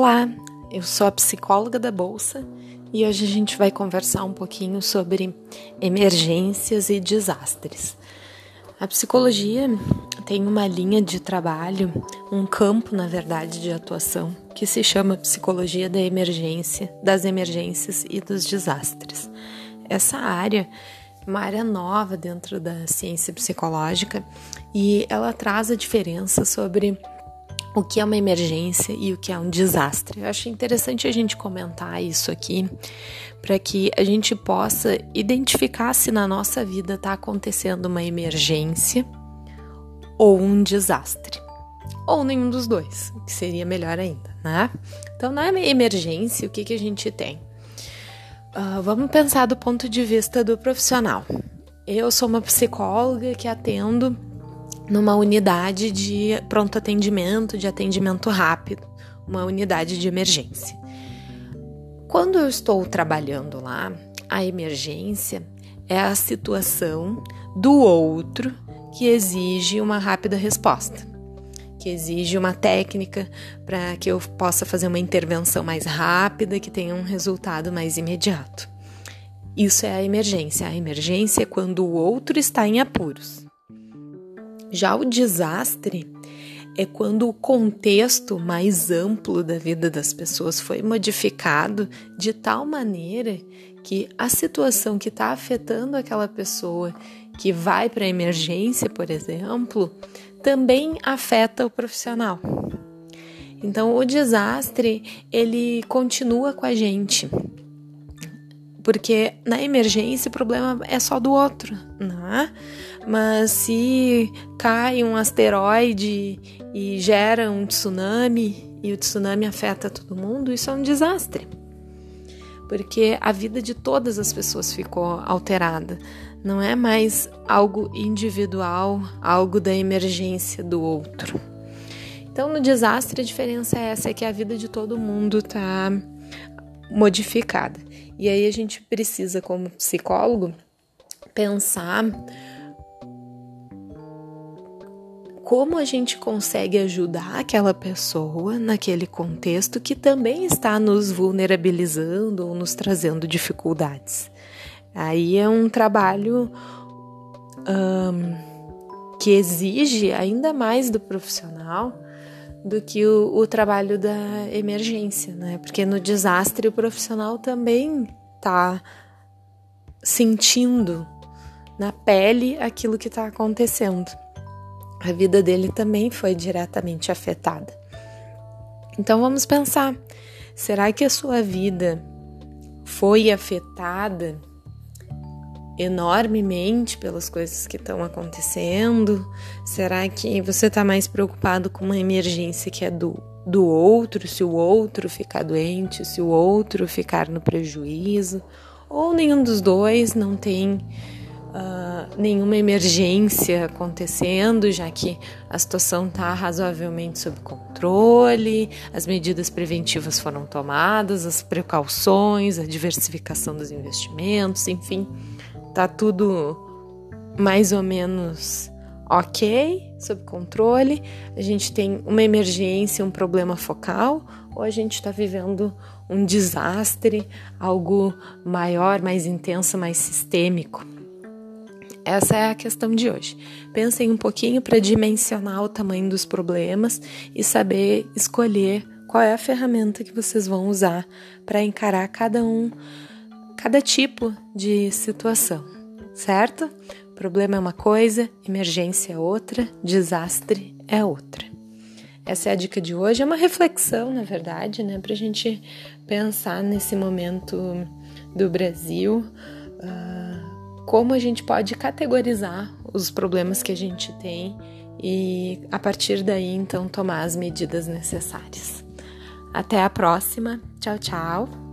Olá, eu sou a psicóloga da Bolsa e hoje a gente vai conversar um pouquinho sobre emergências e desastres. A psicologia tem uma linha de trabalho, um campo, na verdade, de atuação que se chama psicologia da emergência, das emergências e dos desastres. Essa área é uma área nova dentro da ciência psicológica e ela traz a diferença sobre o que é uma emergência e o que é um desastre. Eu acho interessante a gente comentar isso aqui para que a gente possa identificar se na nossa vida está acontecendo uma emergência ou um desastre. Ou nenhum dos dois, que seria melhor ainda, né? Então, na emergência, o que, que a gente tem? Uh, vamos pensar do ponto de vista do profissional. Eu sou uma psicóloga que atendo numa unidade de pronto atendimento, de atendimento rápido, uma unidade de emergência. Quando eu estou trabalhando lá, a emergência é a situação do outro que exige uma rápida resposta, que exige uma técnica para que eu possa fazer uma intervenção mais rápida, que tenha um resultado mais imediato. Isso é a emergência. A emergência é quando o outro está em apuros. Já o desastre é quando o contexto mais amplo da vida das pessoas foi modificado de tal maneira que a situação que está afetando aquela pessoa que vai para a emergência, por exemplo, também afeta o profissional. Então, o desastre ele continua com a gente, porque na emergência o problema é só do outro, né? Mas se cai um asteroide e gera um tsunami e o tsunami afeta todo mundo, isso é um desastre. Porque a vida de todas as pessoas ficou alterada. Não é mais algo individual, algo da emergência do outro. Então, no desastre, a diferença é essa: é que a vida de todo mundo está modificada. E aí a gente precisa, como psicólogo, pensar como a gente consegue ajudar aquela pessoa naquele contexto que também está nos vulnerabilizando ou nos trazendo dificuldades. Aí é um trabalho um, que exige ainda mais do profissional do que o, o, trabalho da emergência, né? Porque no desastre o profissional também está sentindo na pele aquilo que está acontecendo a vida dele também foi diretamente afetada. Então vamos pensar: será que a sua vida foi afetada enormemente pelas coisas que estão acontecendo? Será que você está mais preocupado com uma emergência que é do, do outro, se o outro ficar doente, se o outro ficar no prejuízo? Ou nenhum dos dois não tem uh, nenhuma emergência acontecendo, já que a situação está razoavelmente sob controle, as medidas preventivas foram tomadas, as precauções, a diversificação dos investimentos, enfim, está tudo mais ou menos ok, sob controle. A gente tem uma emergência, um problema focal, ou a gente está vivendo um desastre, algo maior, mais intenso, mais sistêmico. Essa é a questão de hoje. Pensem um pouquinho para dimensionar o tamanho dos problemas e saber escolher qual é a ferramenta que vocês vão usar para encarar cada um, cada tipo de situação, certo? Problema é uma coisa, emergência é outra, desastre é outra. Essa é a dica de hoje. É uma reflexão, na verdade, né, para a gente pensar nesse momento do Brasil. Uh, como a gente pode categorizar os problemas que a gente tem e a partir daí então tomar as medidas necessárias. Até a próxima. Tchau, tchau.